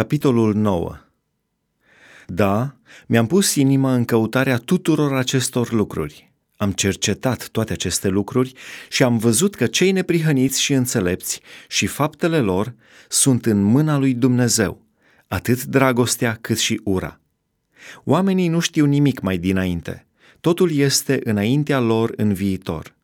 Capitolul 9 Da, mi-am pus inima în căutarea tuturor acestor lucruri. Am cercetat toate aceste lucruri și am văzut că cei neprihăniți și înțelepți și faptele lor sunt în mâna lui Dumnezeu, atât dragostea cât și ura. Oamenii nu știu nimic mai dinainte. Totul este înaintea lor în viitor.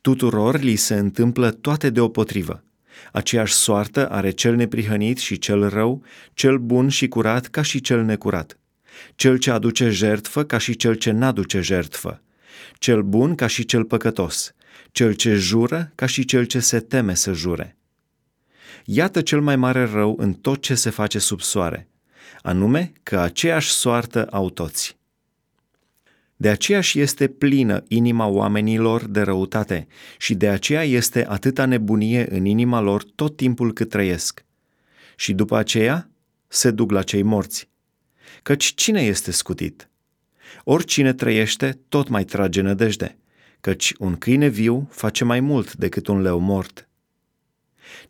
Tuturor li se întâmplă toate deopotrivă. Aceeași soartă are cel neprihănit și cel rău, cel bun și curat ca și cel necurat, cel ce aduce jertfă ca și cel ce n-aduce jertfă, cel bun ca și cel păcătos, cel ce jură ca și cel ce se teme să jure. Iată cel mai mare rău în tot ce se face sub soare, anume că aceeași soartă au toți. De aceea și este plină inima oamenilor de răutate și de aceea este atâta nebunie în inima lor tot timpul cât trăiesc. Și după aceea se duc la cei morți. Căci cine este scutit? Oricine trăiește tot mai trage nădejde, căci un câine viu face mai mult decât un leu mort.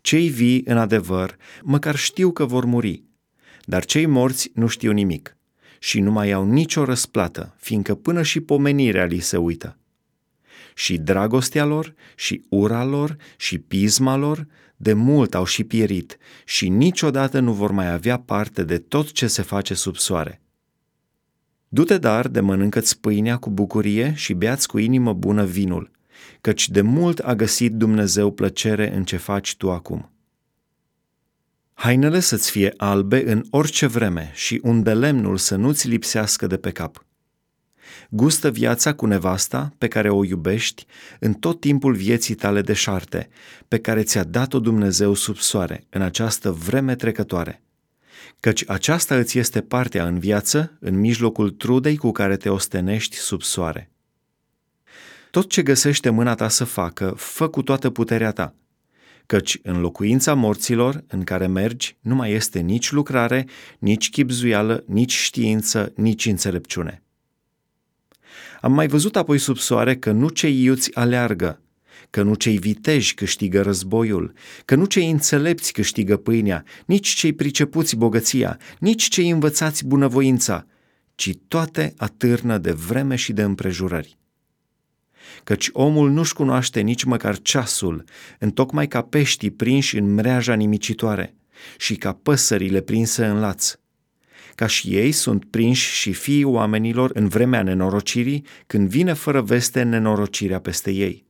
Cei vii, în adevăr, măcar știu că vor muri, dar cei morți nu știu nimic și nu mai au nicio răsplată, fiindcă până și pomenirea li se uită. Și dragostea lor, și ura lor, și pisma lor, de mult au și pierit și niciodată nu vor mai avea parte de tot ce se face sub soare. Du-te dar de mănâncă-ți pâinea cu bucurie și beați cu inimă bună vinul, căci de mult a găsit Dumnezeu plăcere în ce faci tu acum. Hainele să-ți fie albe în orice vreme și unde lemnul să nu-ți lipsească de pe cap. Gustă viața cu nevasta pe care o iubești în tot timpul vieții tale de șarte, pe care ți-a dat-o Dumnezeu sub soare, în această vreme trecătoare. Căci aceasta îți este partea în viață, în mijlocul trudei cu care te ostenești sub soare. Tot ce găsește mâna ta să facă, fă cu toată puterea ta – căci în locuința morților în care mergi nu mai este nici lucrare, nici chipzuială, nici știință, nici înțelepciune. Am mai văzut apoi sub soare că nu cei iuți aleargă, că nu cei viteji câștigă războiul, că nu cei înțelepți câștigă pâinea, nici cei pricepuți bogăția, nici cei învățați bunăvoința, ci toate atârnă de vreme și de împrejurări căci omul nu-și cunoaște nici măcar ceasul, întocmai ca peștii prinși în mreaja nimicitoare și ca păsările prinse în laț. Ca și ei sunt prinși și fiii oamenilor în vremea nenorocirii, când vine fără veste nenorocirea peste ei.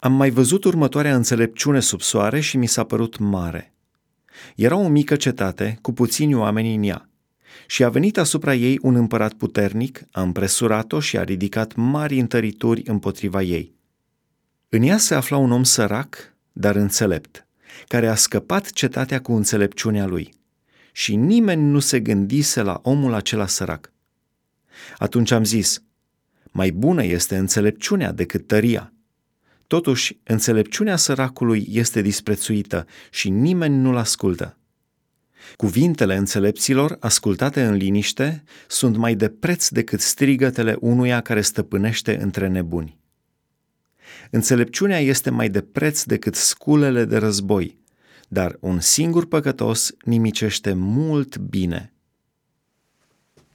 Am mai văzut următoarea înțelepciune sub soare și mi s-a părut mare. Era o mică cetate cu puțini oameni în ea și a venit asupra ei un împărat puternic, a împresurat-o și a ridicat mari întărituri împotriva ei. În ea se afla un om sărac, dar înțelept, care a scăpat cetatea cu înțelepciunea lui. Și nimeni nu se gândise la omul acela sărac. Atunci am zis, mai bună este înțelepciunea decât tăria. Totuși, înțelepciunea săracului este disprețuită și nimeni nu-l ascultă. Cuvintele înțelepților, ascultate în liniște, sunt mai de preț decât strigătele unuia care stăpânește între nebuni. Înțelepciunea este mai de preț decât sculele de război, dar un singur păcătos nimicește mult bine.